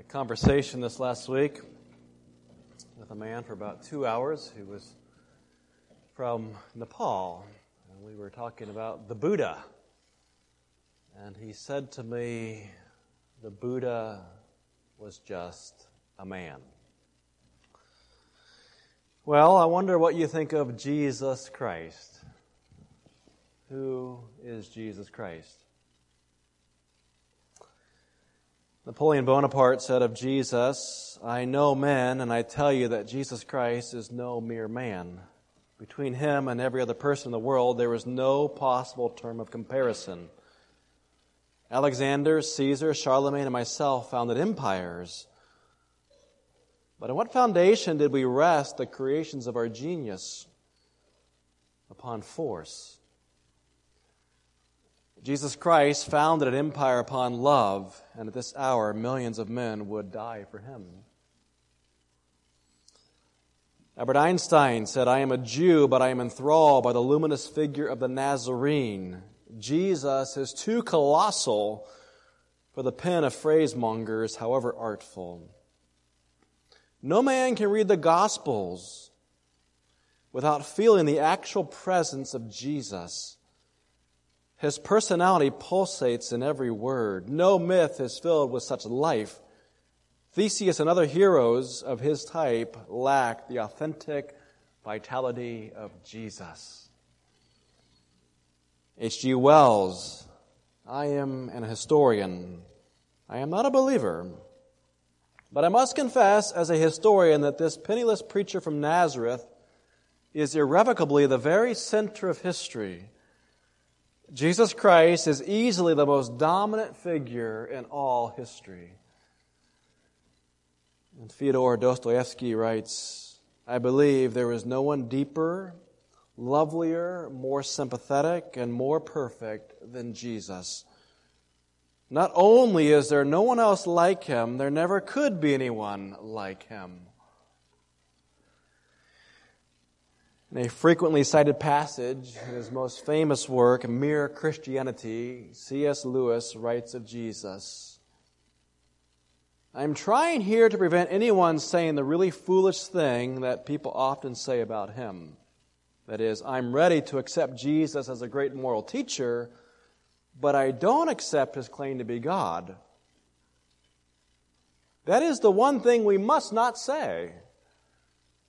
a conversation this last week with a man for about two hours who was from Nepal. And we were talking about the Buddha. And he said to me, the Buddha was just a man. Well, I wonder what you think of Jesus Christ. Who is Jesus Christ? Napoleon Bonaparte said of Jesus, I know men, and I tell you that Jesus Christ is no mere man. Between him and every other person in the world, there is no possible term of comparison. Alexander, Caesar, Charlemagne, and myself founded empires. But on what foundation did we rest the creations of our genius? Upon force. Jesus Christ founded an empire upon love, and at this hour, millions of men would die for him. Albert Einstein said, I am a Jew, but I am enthralled by the luminous figure of the Nazarene. Jesus is too colossal for the pen of phrasemongers, however artful. No man can read the Gospels without feeling the actual presence of Jesus. His personality pulsates in every word. No myth is filled with such life. Theseus and other heroes of his type lack the authentic vitality of Jesus. H.G. Wells, I am an historian. I am not a believer. But I must confess, as a historian, that this penniless preacher from Nazareth is irrevocably the very center of history Jesus Christ is easily the most dominant figure in all history. And Fyodor Dostoevsky writes, I believe there is no one deeper, lovelier, more sympathetic, and more perfect than Jesus. Not only is there no one else like him, there never could be anyone like him. In a frequently cited passage in his most famous work, Mere Christianity, C.S. Lewis writes of Jesus I'm trying here to prevent anyone saying the really foolish thing that people often say about him. That is, I'm ready to accept Jesus as a great moral teacher, but I don't accept his claim to be God. That is the one thing we must not say.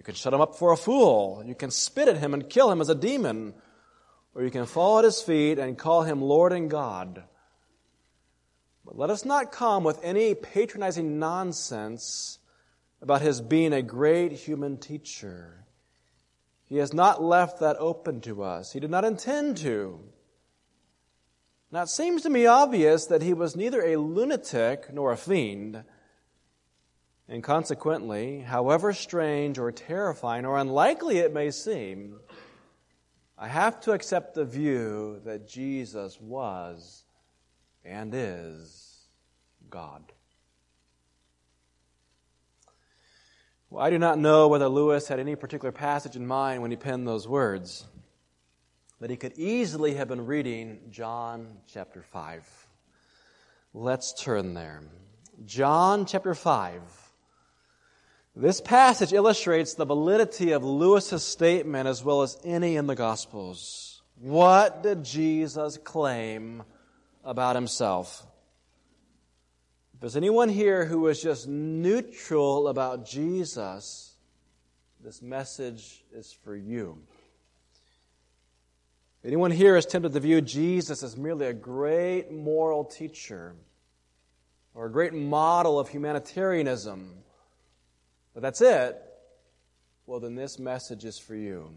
You can shut him up for a fool. You can spit at him and kill him as a demon. Or you can fall at his feet and call him Lord and God. But let us not come with any patronizing nonsense about his being a great human teacher. He has not left that open to us. He did not intend to. Now, it seems to me obvious that he was neither a lunatic nor a fiend. And consequently, however strange or terrifying or unlikely it may seem, I have to accept the view that Jesus was and is God. Well, I do not know whether Lewis had any particular passage in mind when he penned those words, but he could easily have been reading John chapter 5. Let's turn there. John chapter 5. This passage illustrates the validity of Lewis's statement as well as any in the Gospels. What did Jesus claim about himself? If there's anyone here who is just neutral about Jesus, this message is for you. If anyone here is tempted to view Jesus as merely a great moral teacher or a great model of humanitarianism, but that's it, well, then this message is for you.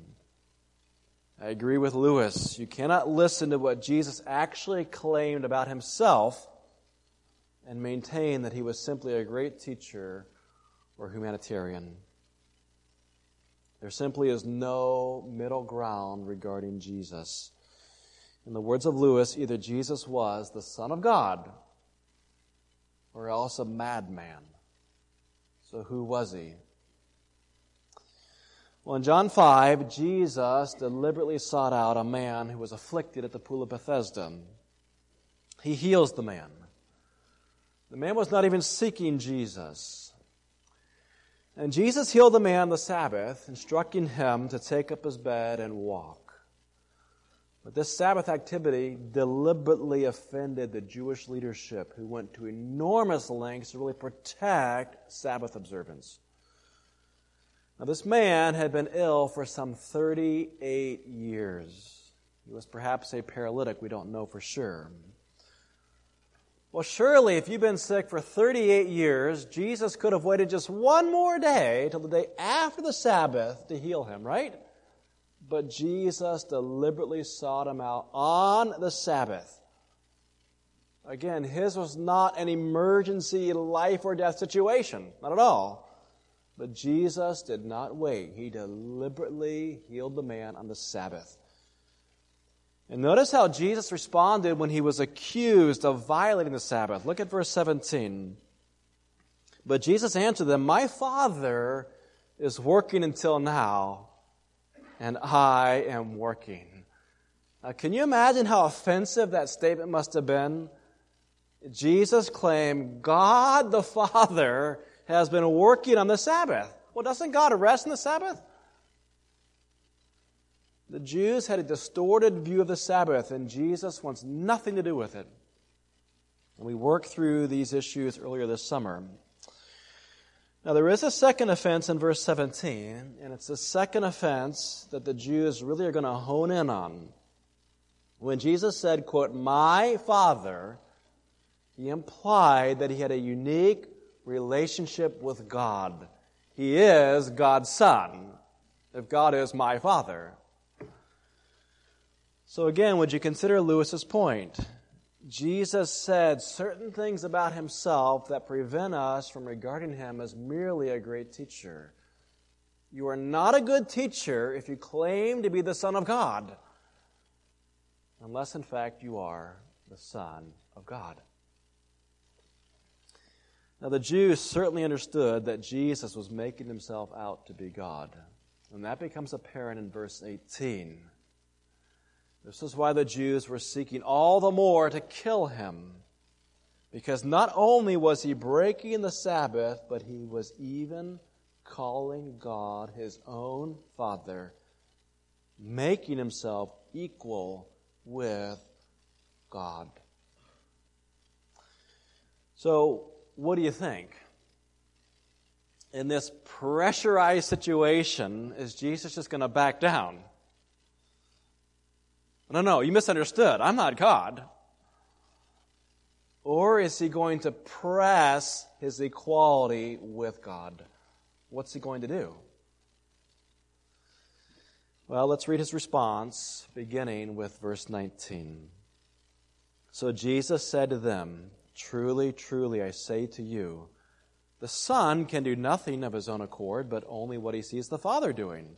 I agree with Lewis. You cannot listen to what Jesus actually claimed about himself and maintain that he was simply a great teacher or humanitarian. There simply is no middle ground regarding Jesus. In the words of Lewis, either Jesus was the Son of God or else a madman. So who was he? Well, in John 5, Jesus deliberately sought out a man who was afflicted at the pool of Bethesda. He heals the man. The man was not even seeking Jesus. And Jesus healed the man on the Sabbath, instructing him to take up his bed and walk. But this Sabbath activity deliberately offended the Jewish leadership who went to enormous lengths to really protect Sabbath observance. Now, this man had been ill for some 38 years. He was perhaps a paralytic, we don't know for sure. Well, surely, if you've been sick for 38 years, Jesus could have waited just one more day till the day after the Sabbath to heal him, right? But Jesus deliberately sought him out on the Sabbath. Again, his was not an emergency life or death situation, not at all. But Jesus did not wait. He deliberately healed the man on the Sabbath. And notice how Jesus responded when he was accused of violating the Sabbath. Look at verse 17. But Jesus answered them, My Father is working until now, and I am working. Now, can you imagine how offensive that statement must have been? Jesus claimed God the Father has been working on the Sabbath. Well, doesn't God rest on the Sabbath? The Jews had a distorted view of the Sabbath, and Jesus wants nothing to do with it. And we worked through these issues earlier this summer. Now, there is a second offense in verse 17, and it's the second offense that the Jews really are going to hone in on. When Jesus said, quote, my Father, he implied that he had a unique relationship with God. He is God's Son, if God is my Father. So again, would you consider Lewis's point? Jesus said certain things about himself that prevent us from regarding him as merely a great teacher. You are not a good teacher if you claim to be the Son of God, unless in fact you are the Son of God. Now, the Jews certainly understood that Jesus was making himself out to be God. And that becomes apparent in verse 18. This is why the Jews were seeking all the more to kill him. Because not only was he breaking the Sabbath, but he was even calling God his own Father, making himself equal with God. So, what do you think? In this pressurized situation, is Jesus just going to back down? No, no, you misunderstood. I'm not God. Or is he going to press his equality with God? What's he going to do? Well, let's read his response, beginning with verse 19. So Jesus said to them, Truly, truly, I say to you, the Son can do nothing of his own accord, but only what he sees the Father doing.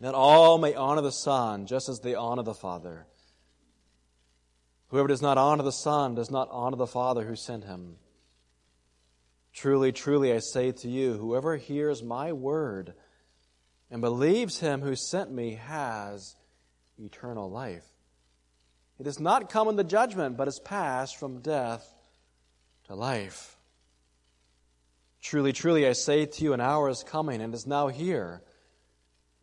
that all may honor the Son just as they honor the Father. Whoever does not honor the Son does not honor the Father who sent him. Truly, truly, I say to you, whoever hears my word and believes him who sent me has eternal life. It has not come in the judgment, but has passed from death to life. Truly, truly, I say to you, an hour is coming and is now here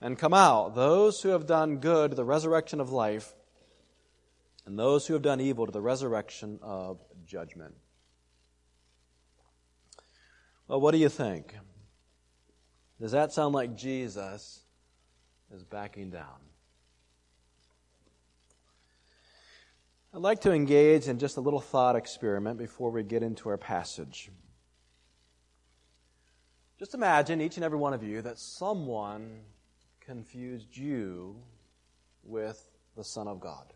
and come out, those who have done good to the resurrection of life, and those who have done evil to the resurrection of judgment. Well, what do you think? Does that sound like Jesus is backing down? I'd like to engage in just a little thought experiment before we get into our passage. Just imagine, each and every one of you, that someone confused you with the Son of God.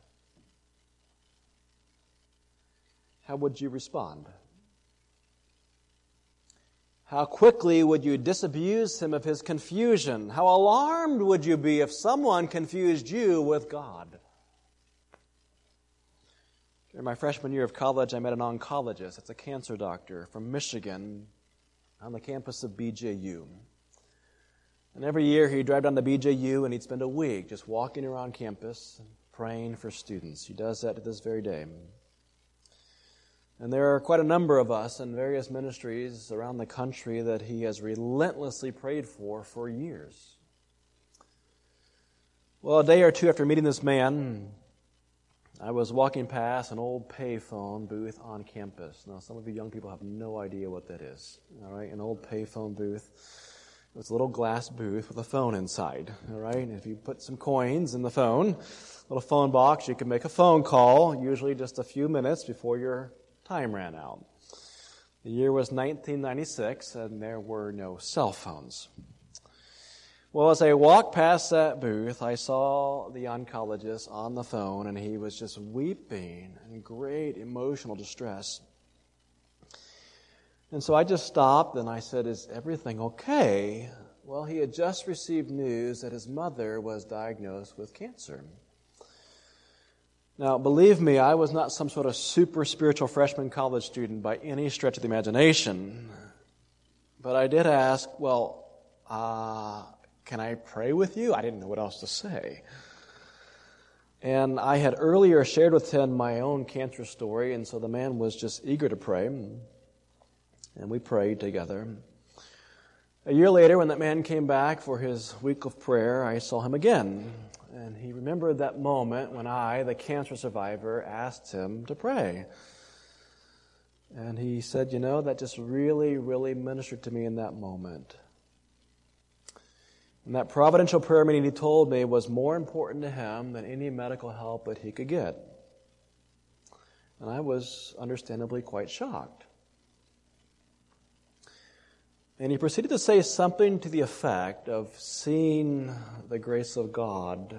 How would you respond? How quickly would you disabuse him of his confusion? How alarmed would you be if someone confused you with God? During my freshman year of college, I met an oncologist. It's a cancer doctor from Michigan on the campus of BJU. And every year he'd drive down to BJU and he'd spend a week just walking around campus praying for students. He does that to this very day. And there are quite a number of us in various ministries around the country that he has relentlessly prayed for for years. Well, a day or two after meeting this man, I was walking past an old payphone booth on campus. Now, some of you young people have no idea what that is. All right, an old payphone booth. A little glass booth with a phone inside. All right, and if you put some coins in the phone, little phone box, you can make a phone call, usually just a few minutes before your time ran out. The year was 1996, and there were no cell phones. Well, as I walked past that booth, I saw the oncologist on the phone, and he was just weeping in great emotional distress. And so I just stopped and I said, Is everything okay? Well, he had just received news that his mother was diagnosed with cancer. Now, believe me, I was not some sort of super spiritual freshman college student by any stretch of the imagination. But I did ask, well, uh, can I pray with you? I didn't know what else to say. And I had earlier shared with him my own cancer story, and so the man was just eager to pray. And we prayed together. A year later, when that man came back for his week of prayer, I saw him again. And he remembered that moment when I, the cancer survivor, asked him to pray. And he said, You know, that just really, really ministered to me in that moment. And that providential prayer meeting, he told me, was more important to him than any medical help that he could get. And I was understandably quite shocked. And he proceeded to say something to the effect of seeing the grace of God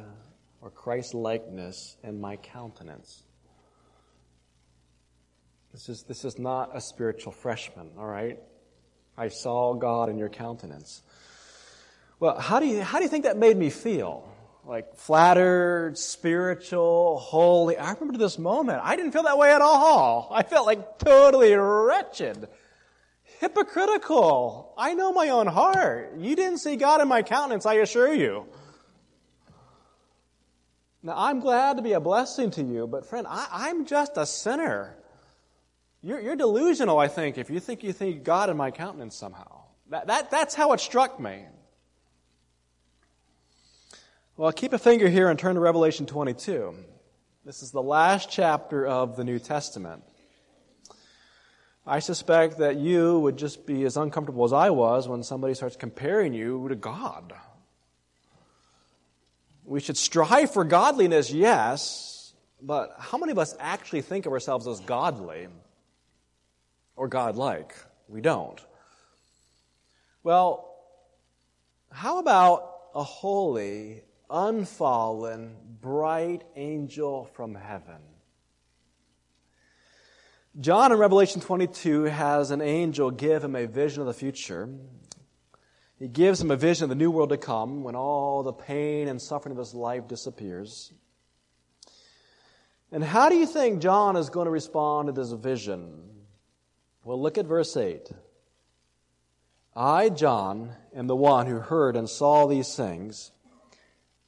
or Christ likeness in my countenance. This is, this is not a spiritual freshman, all right? I saw God in your countenance. Well, how do you, how do you think that made me feel? Like flattered, spiritual, holy. I remember this moment. I didn't feel that way at all. I felt like totally wretched hypocritical. I know my own heart. You didn't see God in my countenance, I assure you. Now, I'm glad to be a blessing to you, but friend, I, am just a sinner. You're, you're, delusional, I think, if you think you think God in my countenance somehow. That, that, that's how it struck me. Well, keep a finger here and turn to Revelation 22. This is the last chapter of the New Testament. I suspect that you would just be as uncomfortable as I was when somebody starts comparing you to God. We should strive for godliness, yes, but how many of us actually think of ourselves as godly or godlike? We don't. Well, how about a holy, unfallen, bright angel from heaven? John in Revelation 22 has an angel give him a vision of the future. He gives him a vision of the new world to come when all the pain and suffering of this life disappears. And how do you think John is going to respond to this vision? Well, look at verse 8. I, John, am the one who heard and saw these things.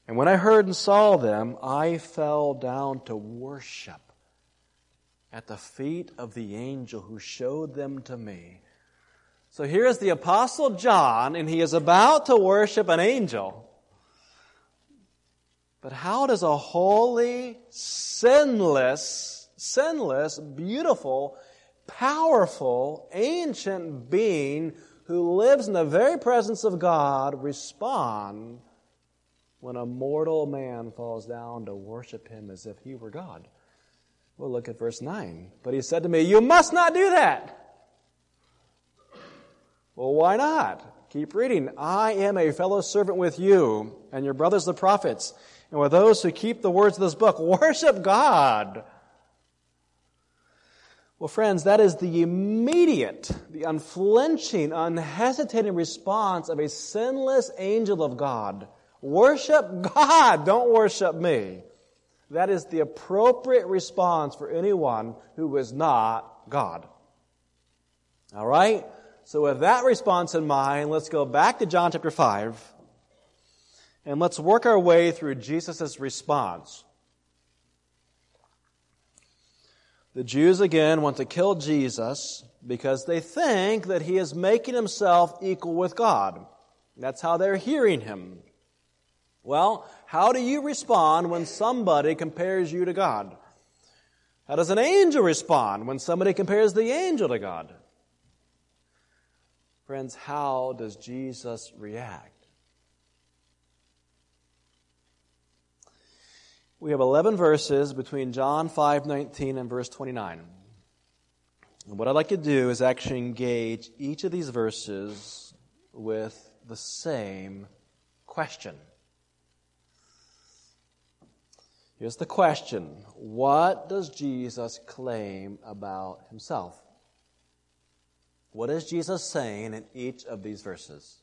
And when I heard and saw them, I fell down to worship at the feet of the angel who showed them to me. So here's the Apostle John, and he is about to worship an angel. But how does a holy, sinless, sinless, beautiful, powerful, ancient being who lives in the very presence of God respond when a mortal man falls down to worship him as if he were God. We'll look at verse 9. But he said to me, You must not do that. Well, why not? Keep reading. I am a fellow servant with you and your brothers the prophets, and with those who keep the words of this book. Worship God. Well, friends, that is the immediate, the unflinching, unhesitating response of a sinless angel of God Worship God, don't worship me. That is the appropriate response for anyone who is not God. All right? So, with that response in mind, let's go back to John chapter 5 and let's work our way through Jesus' response. The Jews again want to kill Jesus because they think that he is making himself equal with God. That's how they're hearing him. Well, how do you respond when somebody compares you to God? How does an angel respond when somebody compares the angel to God? Friends, how does Jesus react? We have 11 verses between John 5:19 and verse 29. And what I'd like to do is actually engage each of these verses with the same question. Here's the question What does Jesus claim about himself? What is Jesus saying in each of these verses?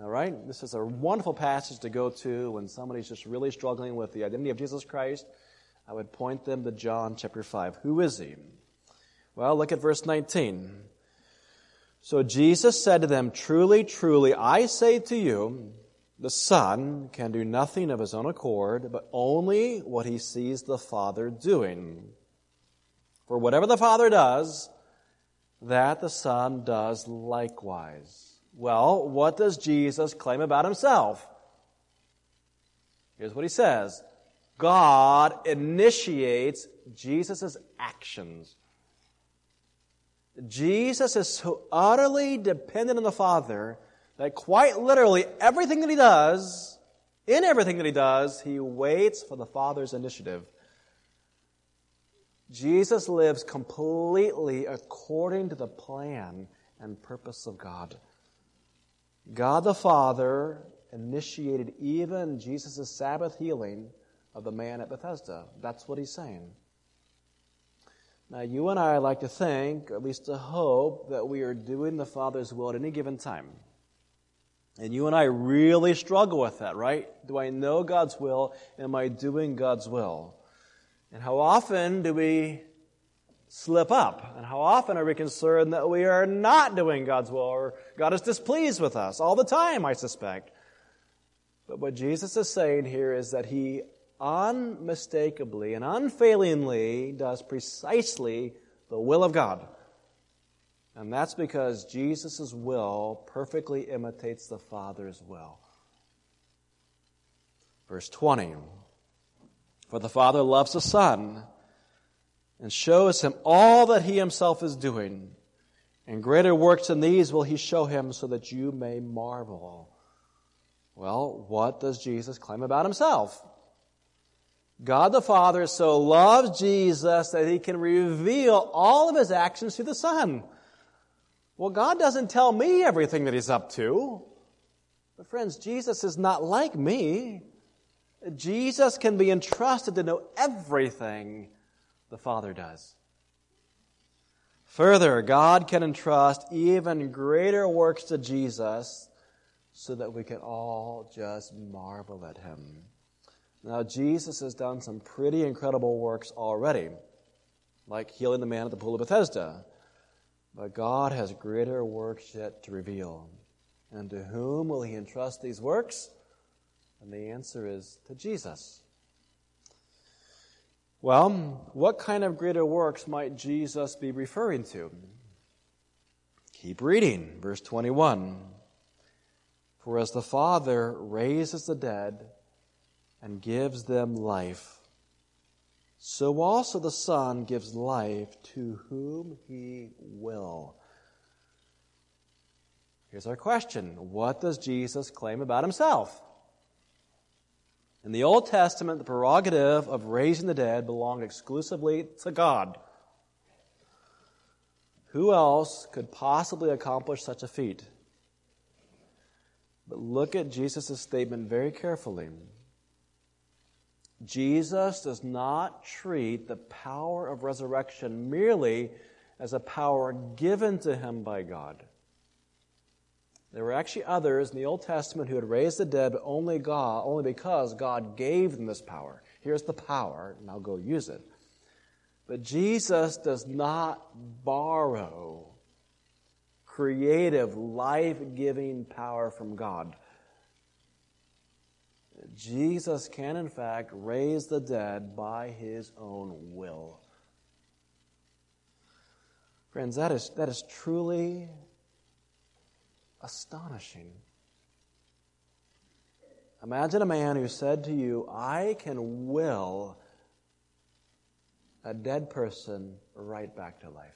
All right? This is a wonderful passage to go to when somebody's just really struggling with the identity of Jesus Christ. I would point them to John chapter 5. Who is he? Well, look at verse 19. So Jesus said to them, Truly, truly, I say to you, the Son can do nothing of his own accord, but only what he sees the Father doing. For whatever the Father does, that the Son does likewise. Well, what does Jesus claim about himself? Here's what he says God initiates Jesus' actions. Jesus is so utterly dependent on the Father that quite literally everything that he does, in everything that he does, he waits for the Father's initiative. Jesus lives completely according to the plan and purpose of God. God the Father initiated even Jesus' Sabbath healing of the man at Bethesda. That's what he's saying. Now, you and I like to think, or at least to hope, that we are doing the Father's will at any given time. And you and I really struggle with that, right? Do I know God's will? Am I doing God's will? And how often do we slip up? And how often are we concerned that we are not doing God's will or God is displeased with us? All the time, I suspect. But what Jesus is saying here is that he unmistakably and unfailingly does precisely the will of God. And that's because Jesus' will perfectly imitates the Father's will. Verse 20 For the Father loves the Son and shows him all that he himself is doing. And greater works than these will he show him so that you may marvel. Well, what does Jesus claim about himself? God the Father so loves Jesus that he can reveal all of his actions to the Son. Well, God doesn't tell me everything that He's up to. But, friends, Jesus is not like me. Jesus can be entrusted to know everything the Father does. Further, God can entrust even greater works to Jesus so that we can all just marvel at Him. Now, Jesus has done some pretty incredible works already, like healing the man at the pool of Bethesda But God has greater works yet to reveal. And to whom will he entrust these works? And the answer is to Jesus. Well, what kind of greater works might Jesus be referring to? Keep reading, verse 21. For as the Father raises the dead and gives them life, so also the Son gives life to whom he will. Here's our question What does Jesus claim about himself? In the Old Testament, the prerogative of raising the dead belonged exclusively to God. Who else could possibly accomplish such a feat? But look at Jesus' statement very carefully. Jesus does not treat the power of resurrection merely as a power given to him by God. There were actually others in the Old Testament who had raised the dead, but only God, only because God gave them this power. Here's the power, now go use it. But Jesus does not borrow creative, life giving power from God. Jesus can, in fact, raise the dead by his own will. Friends, that is, that is truly astonishing. Imagine a man who said to you, I can will a dead person right back to life.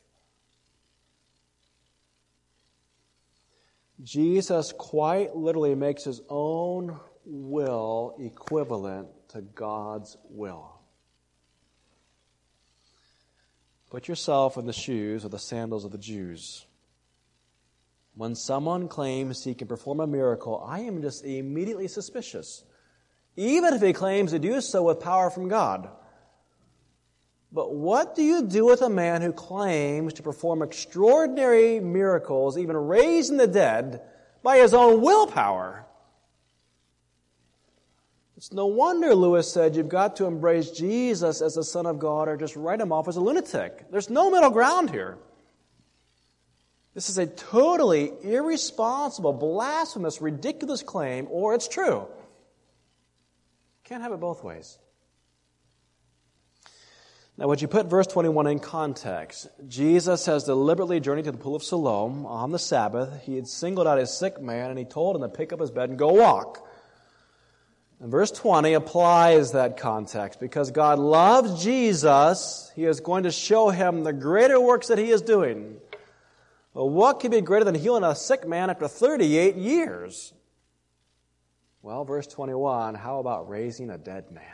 Jesus quite literally makes his own will equivalent to God's will. Put yourself in the shoes or the sandals of the Jews. When someone claims he can perform a miracle, I am just immediately suspicious, even if he claims to do so with power from God. But what do you do with a man who claims to perform extraordinary miracles, even raising the dead, by his own willpower? It's no wonder Lewis said you've got to embrace Jesus as the Son of God or just write him off as a lunatic. There's no middle ground here. This is a totally irresponsible, blasphemous, ridiculous claim, or it's true. Can't have it both ways. Now, would you put verse 21 in context? Jesus has deliberately journeyed to the pool of Siloam on the Sabbath. He had singled out a sick man and he told him to pick up his bed and go walk. And verse 20 applies that context because God loves Jesus. He is going to show him the greater works that he is doing. Well, what could be greater than healing a sick man after 38 years? Well, verse 21, how about raising a dead man?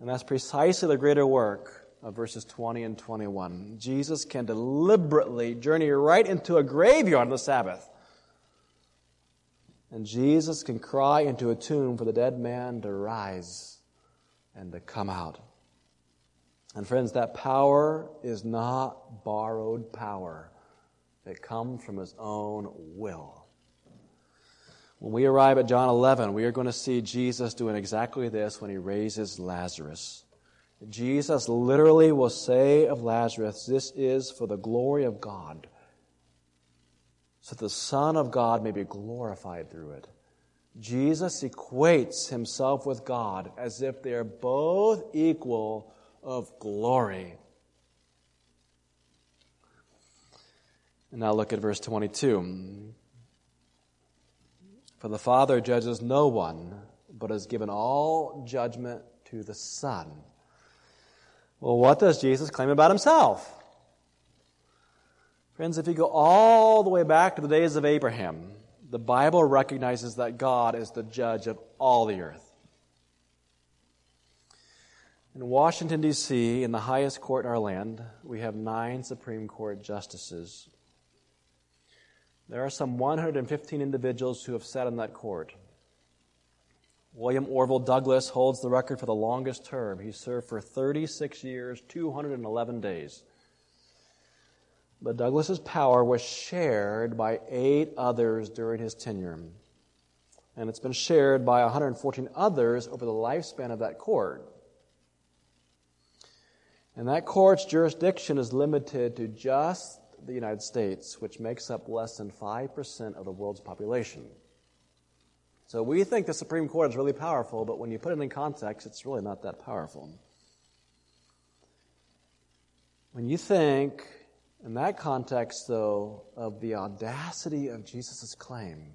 And that's precisely the greater work of verses 20 and 21. Jesus can deliberately journey right into a graveyard on the Sabbath and Jesus can cry into a tomb for the dead man to rise and to come out. And friends, that power is not borrowed power. It comes from his own will. When we arrive at John 11, we are going to see Jesus doing exactly this when he raises Lazarus. Jesus literally will say of Lazarus, This is for the glory of God so that the Son of God may be glorified through it. Jesus equates himself with God as if they are both equal of glory. And now look at verse 22. For the Father judges no one, but has given all judgment to the Son. Well, what does Jesus claim about himself? Friends, if you go all the way back to the days of Abraham, the Bible recognizes that God is the judge of all the earth. In Washington, D.C., in the highest court in our land, we have nine Supreme Court justices. There are some 115 individuals who have sat on that court. William Orville Douglas holds the record for the longest term. He served for 36 years, 211 days. But Douglas's power was shared by eight others during his tenure. And it's been shared by 114 others over the lifespan of that court. And that court's jurisdiction is limited to just the United States, which makes up less than 5% of the world's population. So we think the Supreme Court is really powerful, but when you put it in context, it's really not that powerful. When you think, in that context, though, of the audacity of Jesus' claim,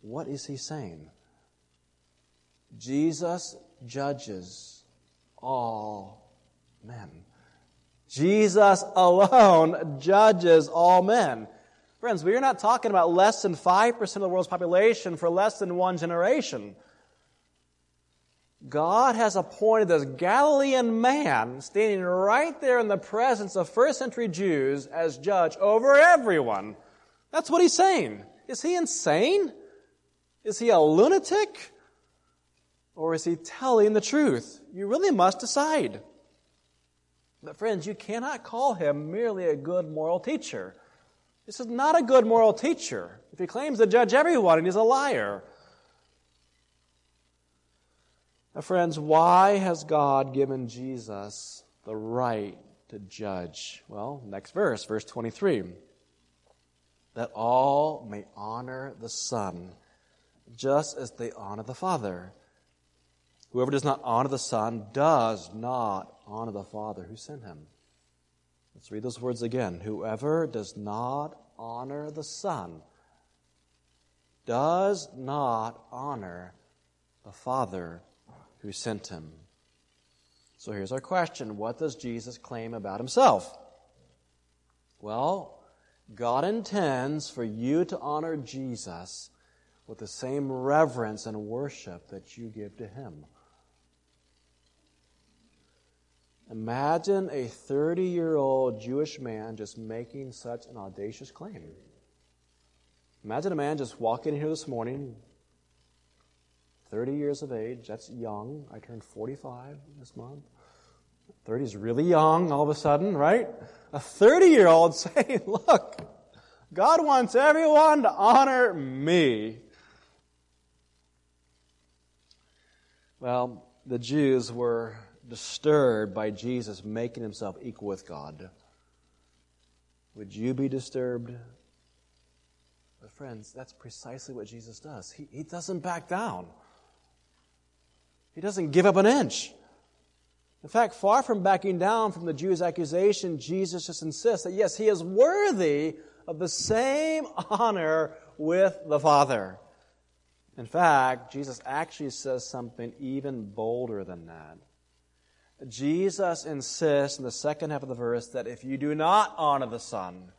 what is he saying? Jesus judges all men. Jesus alone judges all men. Friends, we are not talking about less than 5% of the world's population for less than one generation. God has appointed this Galilean man standing right there in the presence of first century Jews as judge over everyone. That's what he's saying. Is he insane? Is he a lunatic? Or is he telling the truth? You really must decide. But, friends, you cannot call him merely a good moral teacher. This is not a good moral teacher. If he claims to judge everyone, and he's a liar. Now, friends, why has God given Jesus the right to judge? Well, next verse, verse 23. That all may honor the Son, just as they honor the Father. Whoever does not honor the Son does not honor the Father who sent him. Let's read those words again. Whoever does not honor the Son does not honor the Father who sent him. So here's our question What does Jesus claim about himself? Well, God intends for you to honor Jesus with the same reverence and worship that you give to him. Imagine a 30 year old Jewish man just making such an audacious claim. Imagine a man just walking in here this morning, 30 years of age. That's young. I turned 45 this month. 30 is really young all of a sudden, right? A 30 year old saying, Look, God wants everyone to honor me. Well, the Jews were disturbed by Jesus making himself equal with God. Would you be disturbed? But, friends, that's precisely what Jesus does. He, he doesn't back down, he doesn't give up an inch. In fact, far from backing down from the Jews' accusation, Jesus just insists that yes, he is worthy of the same honor with the Father. In fact, Jesus actually says something even bolder than that. Jesus insists in the second half of the verse that if you do not honor the Son,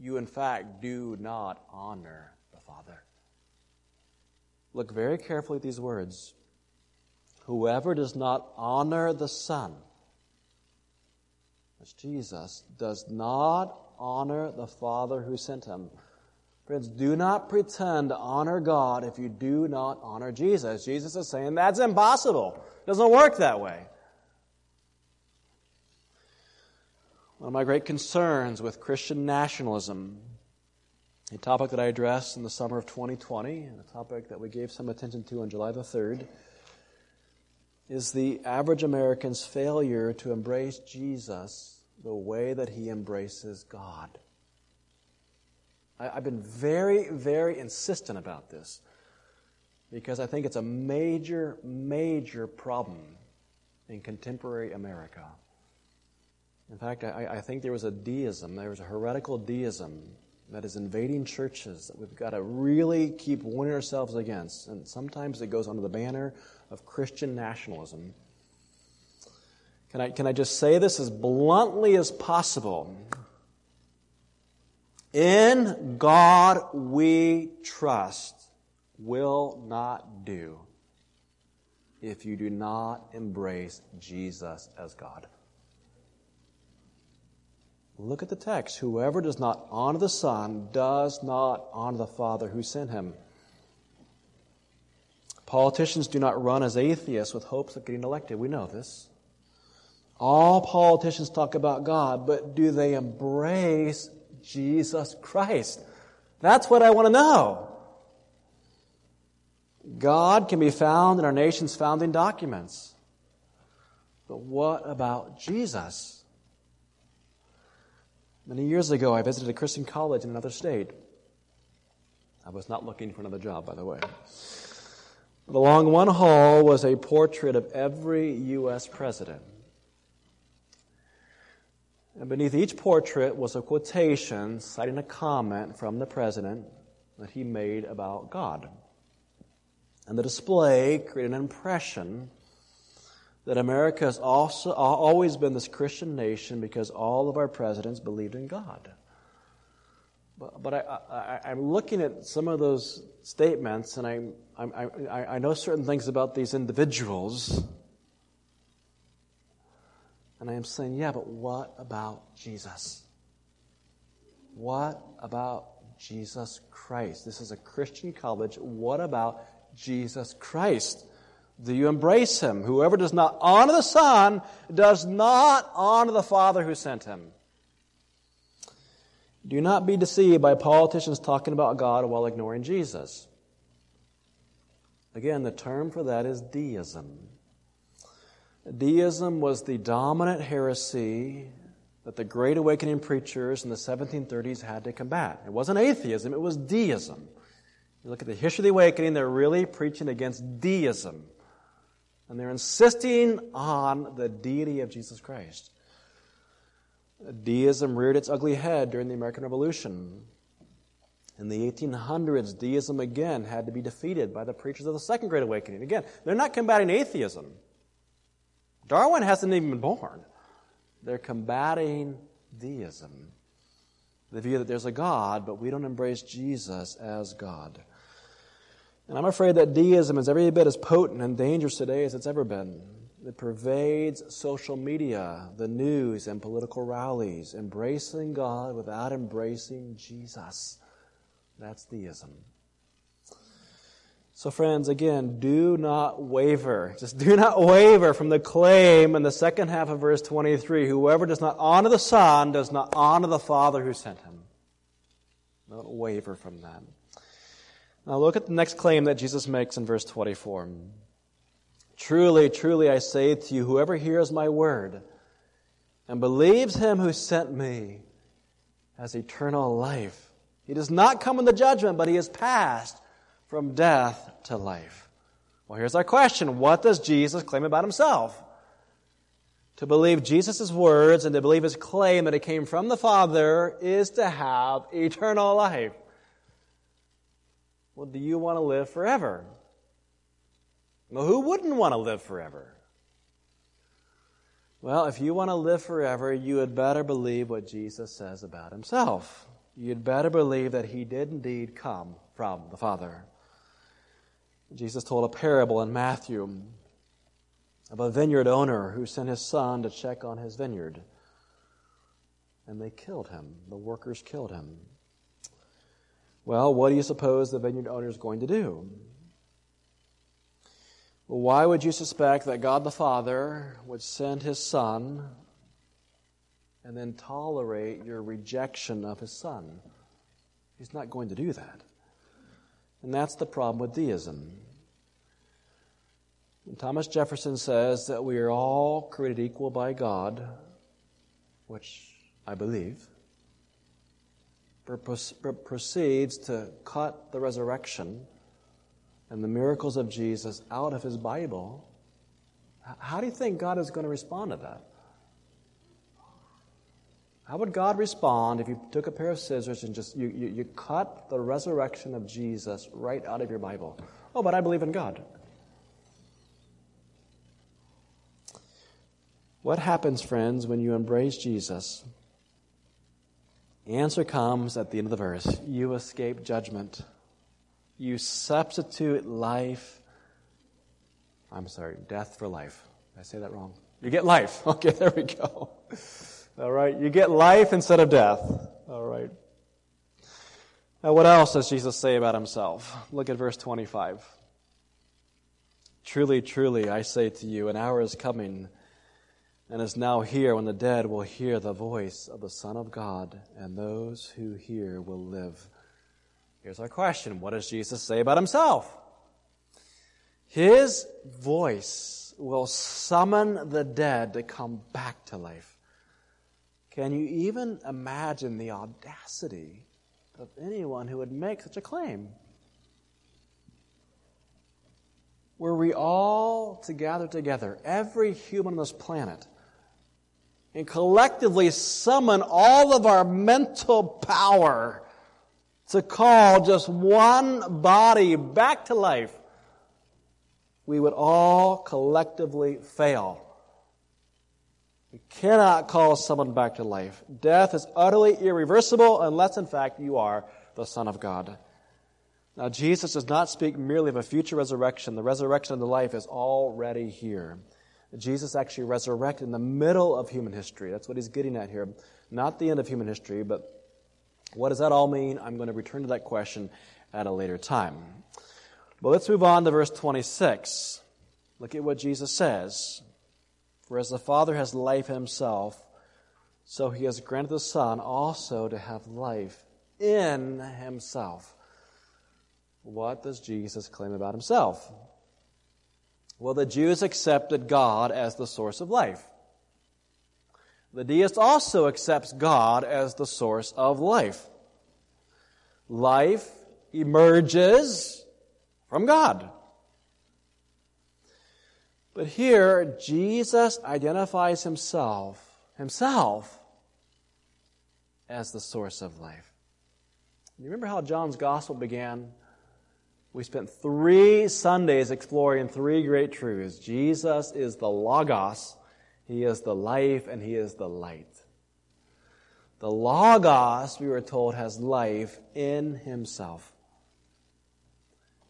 you in fact do not honor the Father. Look very carefully at these words. Whoever does not honor the Son, that's Jesus, does not honor the Father who sent him. Friends, do not pretend to honor God if you do not honor Jesus. Jesus is saying that's impossible. It doesn't work that way. One of my great concerns with Christian nationalism, a topic that I addressed in the summer of 2020, and a topic that we gave some attention to on July the 3rd, is the average American's failure to embrace Jesus the way that he embraces God. I, have been very, very insistent about this because I think it's a major, major problem in contemporary America. In fact, I, I, think there was a deism, there was a heretical deism that is invading churches that we've got to really keep warning ourselves against. And sometimes it goes under the banner of Christian nationalism. Can I, can I just say this as bluntly as possible? In God we trust will not do if you do not embrace Jesus as God. Look at the text. Whoever does not honor the Son does not honor the Father who sent him. Politicians do not run as atheists with hopes of getting elected. We know this. All politicians talk about God, but do they embrace Jesus Christ? That's what I want to know. God can be found in our nation's founding documents. But what about Jesus? Many years ago, I visited a Christian college in another state. I was not looking for another job, by the way. Along one hall was a portrait of every U.S. president. And beneath each portrait was a quotation citing a comment from the president that he made about God. And the display created an impression that America has also always been this Christian nation because all of our presidents believed in God. But, but I, am looking at some of those statements, and I'm, I'm, I, I know certain things about these individuals and I am saying, yeah, but what about Jesus? What about Jesus Christ? This is a Christian college. What about Jesus Christ? Do you embrace him? Whoever does not honor the Son does not honor the Father who sent him. Do not be deceived by politicians talking about God while ignoring Jesus. Again, the term for that is deism. Deism was the dominant heresy that the Great Awakening preachers in the 1730s had to combat. It wasn't atheism, it was deism. You look at the history of the Awakening, they're really preaching against deism. And they're insisting on the deity of Jesus Christ. Deism reared its ugly head during the American Revolution. In the 1800s, deism again had to be defeated by the preachers of the Second Great Awakening. Again, they're not combating atheism. Darwin hasn't even been born. They're combating deism. The view that there's a God, but we don't embrace Jesus as God. And I'm afraid that deism is every bit as potent and dangerous today as it's ever been. It pervades social media, the news, and political rallies, embracing God without embracing Jesus. That's deism. So, friends, again, do not waver. Just do not waver from the claim in the second half of verse 23 whoever does not honor the Son does not honor the Father who sent him. Don't waver from that. Now, look at the next claim that Jesus makes in verse 24. Truly, truly, I say to you, whoever hears my word and believes him who sent me has eternal life. He does not come in the judgment, but he is passed from death to life. Well, here's our question What does Jesus claim about himself? To believe Jesus' words and to believe his claim that it came from the Father is to have eternal life. Well, do you want to live forever? Well, who wouldn't want to live forever? Well, if you want to live forever, you had better believe what Jesus says about himself. You'd better believe that he did indeed come from the Father. Jesus told a parable in Matthew of a vineyard owner who sent his son to check on his vineyard. And they killed him. The workers killed him. Well, what do you suppose the vineyard owner is going to do? Well, why would you suspect that God the Father would send his son and then tolerate your rejection of his son? He's not going to do that. And that's the problem with deism. And Thomas Jefferson says that we are all created equal by God, which I believe, proceeds to cut the resurrection and the miracles of Jesus out of his Bible. How do you think God is going to respond to that? How would God respond if you took a pair of scissors and just you, you, you cut the resurrection of Jesus right out of your Bible? Oh, but I believe in God. What happens, friends, when you embrace Jesus? The answer comes at the end of the verse. You escape judgment. You substitute life. I'm sorry, death for life. Did I say that wrong? You get life. Okay, there we go. All right. You get life instead of death. All right. Now, what else does Jesus say about himself? Look at verse 25. Truly, truly, I say to you, an hour is coming and is now here when the dead will hear the voice of the Son of God, and those who hear will live. Here's our question What does Jesus say about himself? His voice will summon the dead to come back to life. Can you even imagine the audacity of anyone who would make such a claim? Were we all to gather together, every human on this planet, and collectively summon all of our mental power to call just one body back to life, we would all collectively fail. We cannot call someone back to life. Death is utterly irreversible unless, in fact, you are the Son of God. Now, Jesus does not speak merely of a future resurrection. The resurrection of the life is already here. Jesus actually resurrected in the middle of human history. That's what he's getting at here. Not the end of human history, but what does that all mean? I'm going to return to that question at a later time. But let's move on to verse 26. Look at what Jesus says. For as the Father has life himself, so he has granted the Son also to have life in himself. What does Jesus claim about himself? Well, the Jews accepted God as the source of life. The deist also accepts God as the source of life. Life emerges from God. But here, Jesus identifies himself, himself, as the source of life. You remember how John's gospel began? We spent three Sundays exploring three great truths. Jesus is the Logos, He is the life, and He is the light. The Logos, we were told, has life in Himself.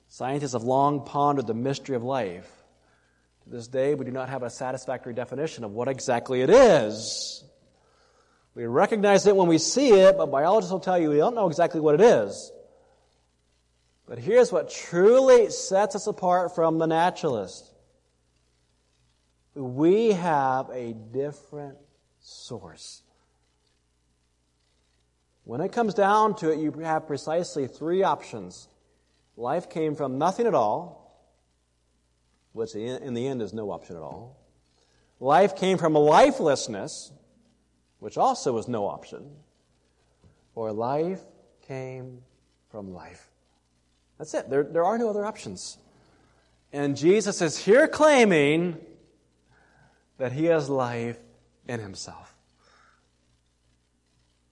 Scientists have long pondered the mystery of life. To this day, we do not have a satisfactory definition of what exactly it is. We recognize it when we see it, but biologists will tell you we don't know exactly what it is. But here's what truly sets us apart from the naturalist we have a different source. When it comes down to it, you have precisely three options. Life came from nothing at all, which in the end is no option at all. Life came from lifelessness, which also was no option. Or life came from life. That's it. There, there are no other options. And Jesus is here claiming that he has life in himself.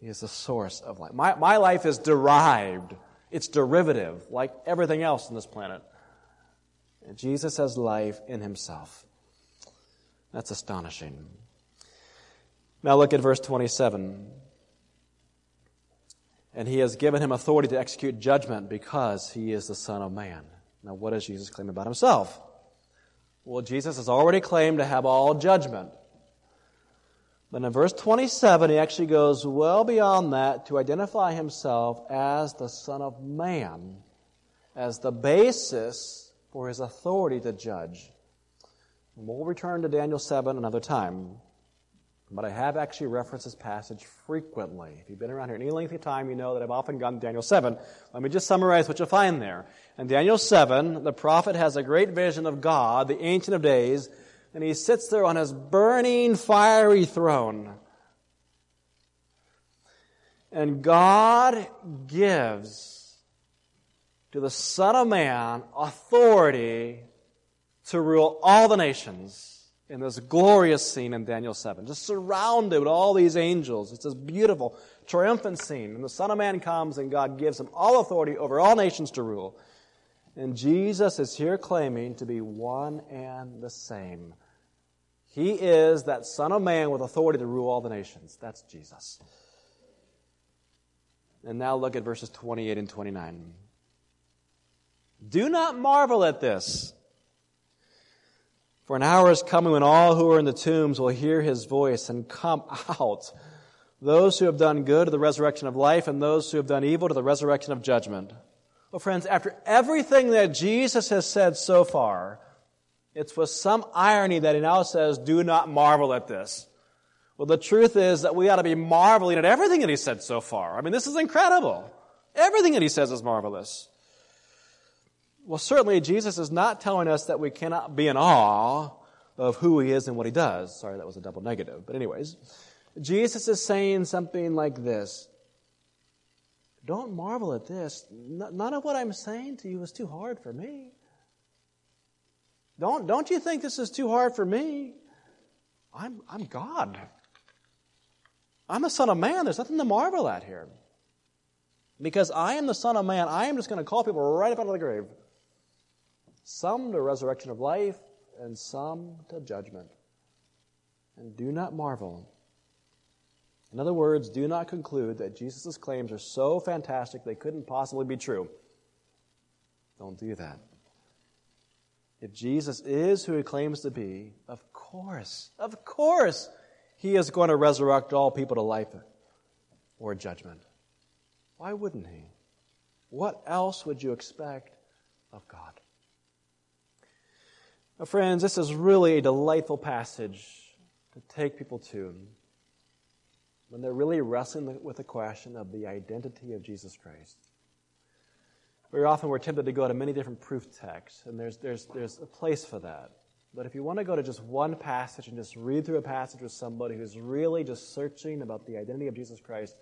He is the source of life. My, my life is derived, it's derivative, like everything else on this planet. And Jesus has life in himself. That's astonishing. Now look at verse 27 and he has given him authority to execute judgment because he is the Son of Man. Now, what does Jesus claim about himself? Well, Jesus has already claimed to have all judgment. But in verse 27, he actually goes well beyond that to identify himself as the Son of Man, as the basis for his authority to judge. And we'll return to Daniel 7 another time. But I have actually referenced this passage frequently. If you've been around here any length of time, you know that I've often gone to Daniel 7. Let me just summarize what you'll find there. In Daniel 7, the prophet has a great vision of God, the Ancient of Days, and he sits there on his burning, fiery throne. And God gives to the Son of Man authority to rule all the nations in this glorious scene in Daniel 7, just surrounded with all these angels. It's this beautiful, triumphant scene. And the Son of Man comes and God gives him all authority over all nations to rule. And Jesus is here claiming to be one and the same. He is that Son of Man with authority to rule all the nations. That's Jesus. And now look at verses 28 and 29. Do not marvel at this. For an hour is coming when all who are in the tombs will hear his voice and come out. Those who have done good to the resurrection of life, and those who have done evil to the resurrection of judgment. Well, friends, after everything that Jesus has said so far, it's with some irony that he now says, Do not marvel at this. Well, the truth is that we ought to be marveling at everything that he said so far. I mean, this is incredible. Everything that he says is marvelous. Well, certainly Jesus is not telling us that we cannot be in awe of who he is and what he does. Sorry, that was a double negative. But anyways, Jesus is saying something like this Don't marvel at this. None of what I'm saying to you is too hard for me. Don't, don't you think this is too hard for me? I'm, I'm God. I'm the Son of Man. There's nothing to marvel at here. Because I am the Son of Man, I am just going to call people right up out of the grave. Some to resurrection of life, and some to judgment. And do not marvel. In other words, do not conclude that Jesus' claims are so fantastic they couldn't possibly be true. Don't do that. If Jesus is who he claims to be, of course, of course, he is going to resurrect all people to life or judgment. Why wouldn't he? What else would you expect of God? Now, friends, this is really a delightful passage to take people to when they're really wrestling with the question of the identity of Jesus Christ. Very often we're tempted to go to many different proof texts, and there's, there's, there's a place for that. But if you want to go to just one passage and just read through a passage with somebody who's really just searching about the identity of Jesus Christ,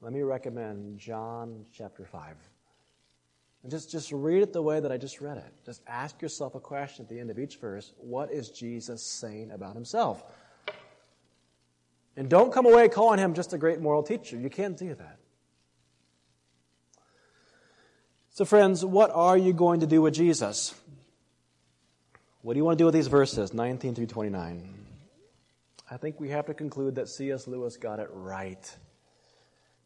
let me recommend John chapter 5. And just, just read it the way that I just read it. Just ask yourself a question at the end of each verse What is Jesus saying about himself? And don't come away calling him just a great moral teacher. You can't do that. So, friends, what are you going to do with Jesus? What do you want to do with these verses, 19 through 29? I think we have to conclude that C.S. Lewis got it right.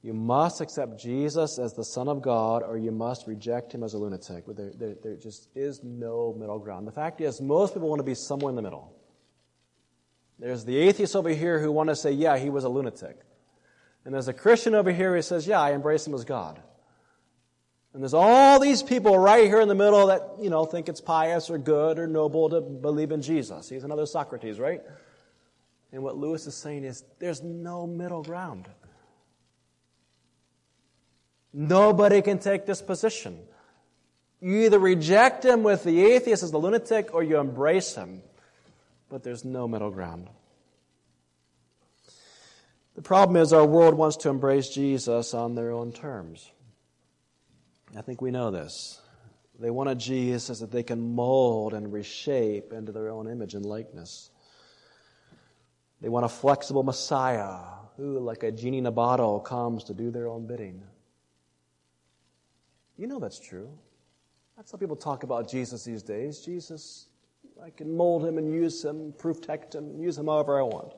You must accept Jesus as the Son of God, or you must reject him as a lunatic. There, there, there, just is no middle ground. The fact is, most people want to be somewhere in the middle. There's the atheist over here who want to say, yeah, he was a lunatic. And there's a Christian over here who says, yeah, I embrace him as God. And there's all these people right here in the middle that, you know, think it's pious or good or noble to believe in Jesus. He's another Socrates, right? And what Lewis is saying is there's no middle ground. Nobody can take this position. You either reject him with the atheist as the lunatic or you embrace him. But there's no middle ground. The problem is our world wants to embrace Jesus on their own terms. I think we know this. They want a Jesus that they can mold and reshape into their own image and likeness. They want a flexible Messiah who, like a genie in a bottle, comes to do their own bidding. You know that's true. That's how people talk about Jesus these days. Jesus, I can mold him and use him, protect him, use him however I want.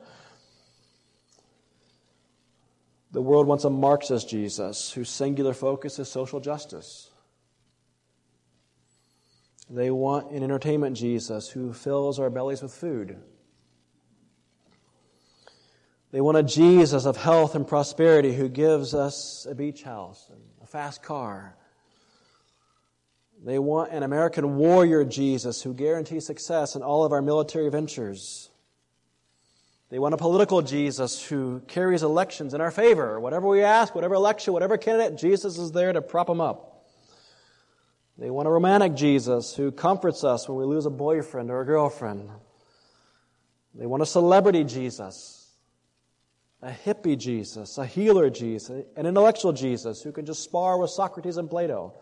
The world wants a Marxist Jesus whose singular focus is social justice. They want an entertainment Jesus who fills our bellies with food. They want a Jesus of health and prosperity who gives us a beach house and a fast car. They want an American warrior Jesus who guarantees success in all of our military ventures. They want a political Jesus who carries elections in our favor. Whatever we ask, whatever election, whatever candidate, Jesus is there to prop them up. They want a romantic Jesus who comforts us when we lose a boyfriend or a girlfriend. They want a celebrity Jesus, a hippie Jesus, a healer Jesus, an intellectual Jesus who can just spar with Socrates and Plato.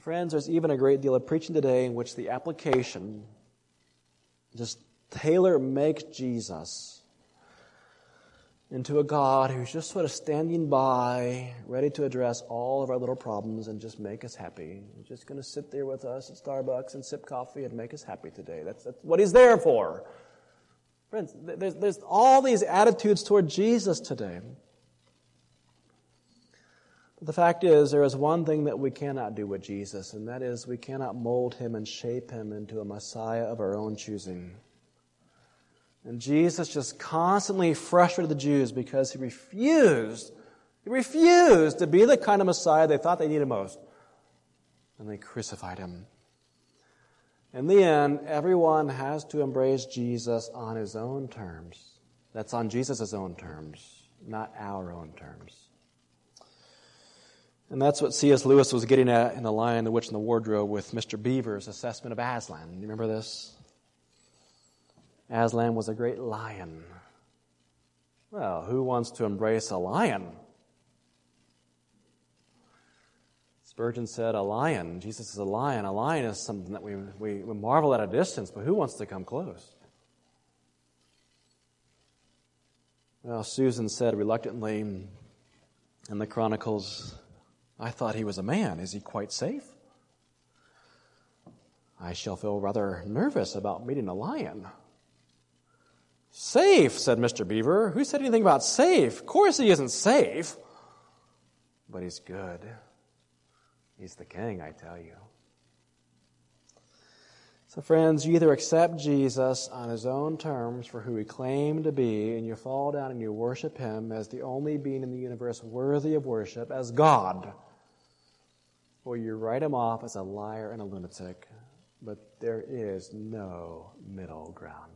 Friends, there's even a great deal of preaching today in which the application just tailor make Jesus into a God who's just sort of standing by, ready to address all of our little problems and just make us happy. He's just going to sit there with us at Starbucks and sip coffee and make us happy today. That's, that's what he's there for. Friends, there's, there's all these attitudes toward Jesus today. The fact is, there is one thing that we cannot do with Jesus, and that is we cannot mold him and shape him into a Messiah of our own choosing. And Jesus just constantly frustrated the Jews because he refused, he refused to be the kind of Messiah they thought they needed most. And they crucified him. In the end, everyone has to embrace Jesus on his own terms. That's on Jesus' own terms, not our own terms. And that's what C.S. Lewis was getting at in The Lion, the Witch, and the Wardrobe with Mr. Beaver's assessment of Aslan. You remember this? Aslan was a great lion. Well, who wants to embrace a lion? Spurgeon said, A lion. Jesus is a lion. A lion is something that we, we, we marvel at a distance, but who wants to come close? Well, Susan said reluctantly in the Chronicles, I thought he was a man. Is he quite safe? I shall feel rather nervous about meeting a lion. Safe, said Mr. Beaver. Who said anything about safe? Of course he isn't safe. But he's good. He's the king, I tell you. So, friends, you either accept Jesus on his own terms for who he claimed to be, and you fall down and you worship him as the only being in the universe worthy of worship, as God, or you write him off as a liar and a lunatic. But there is no middle ground.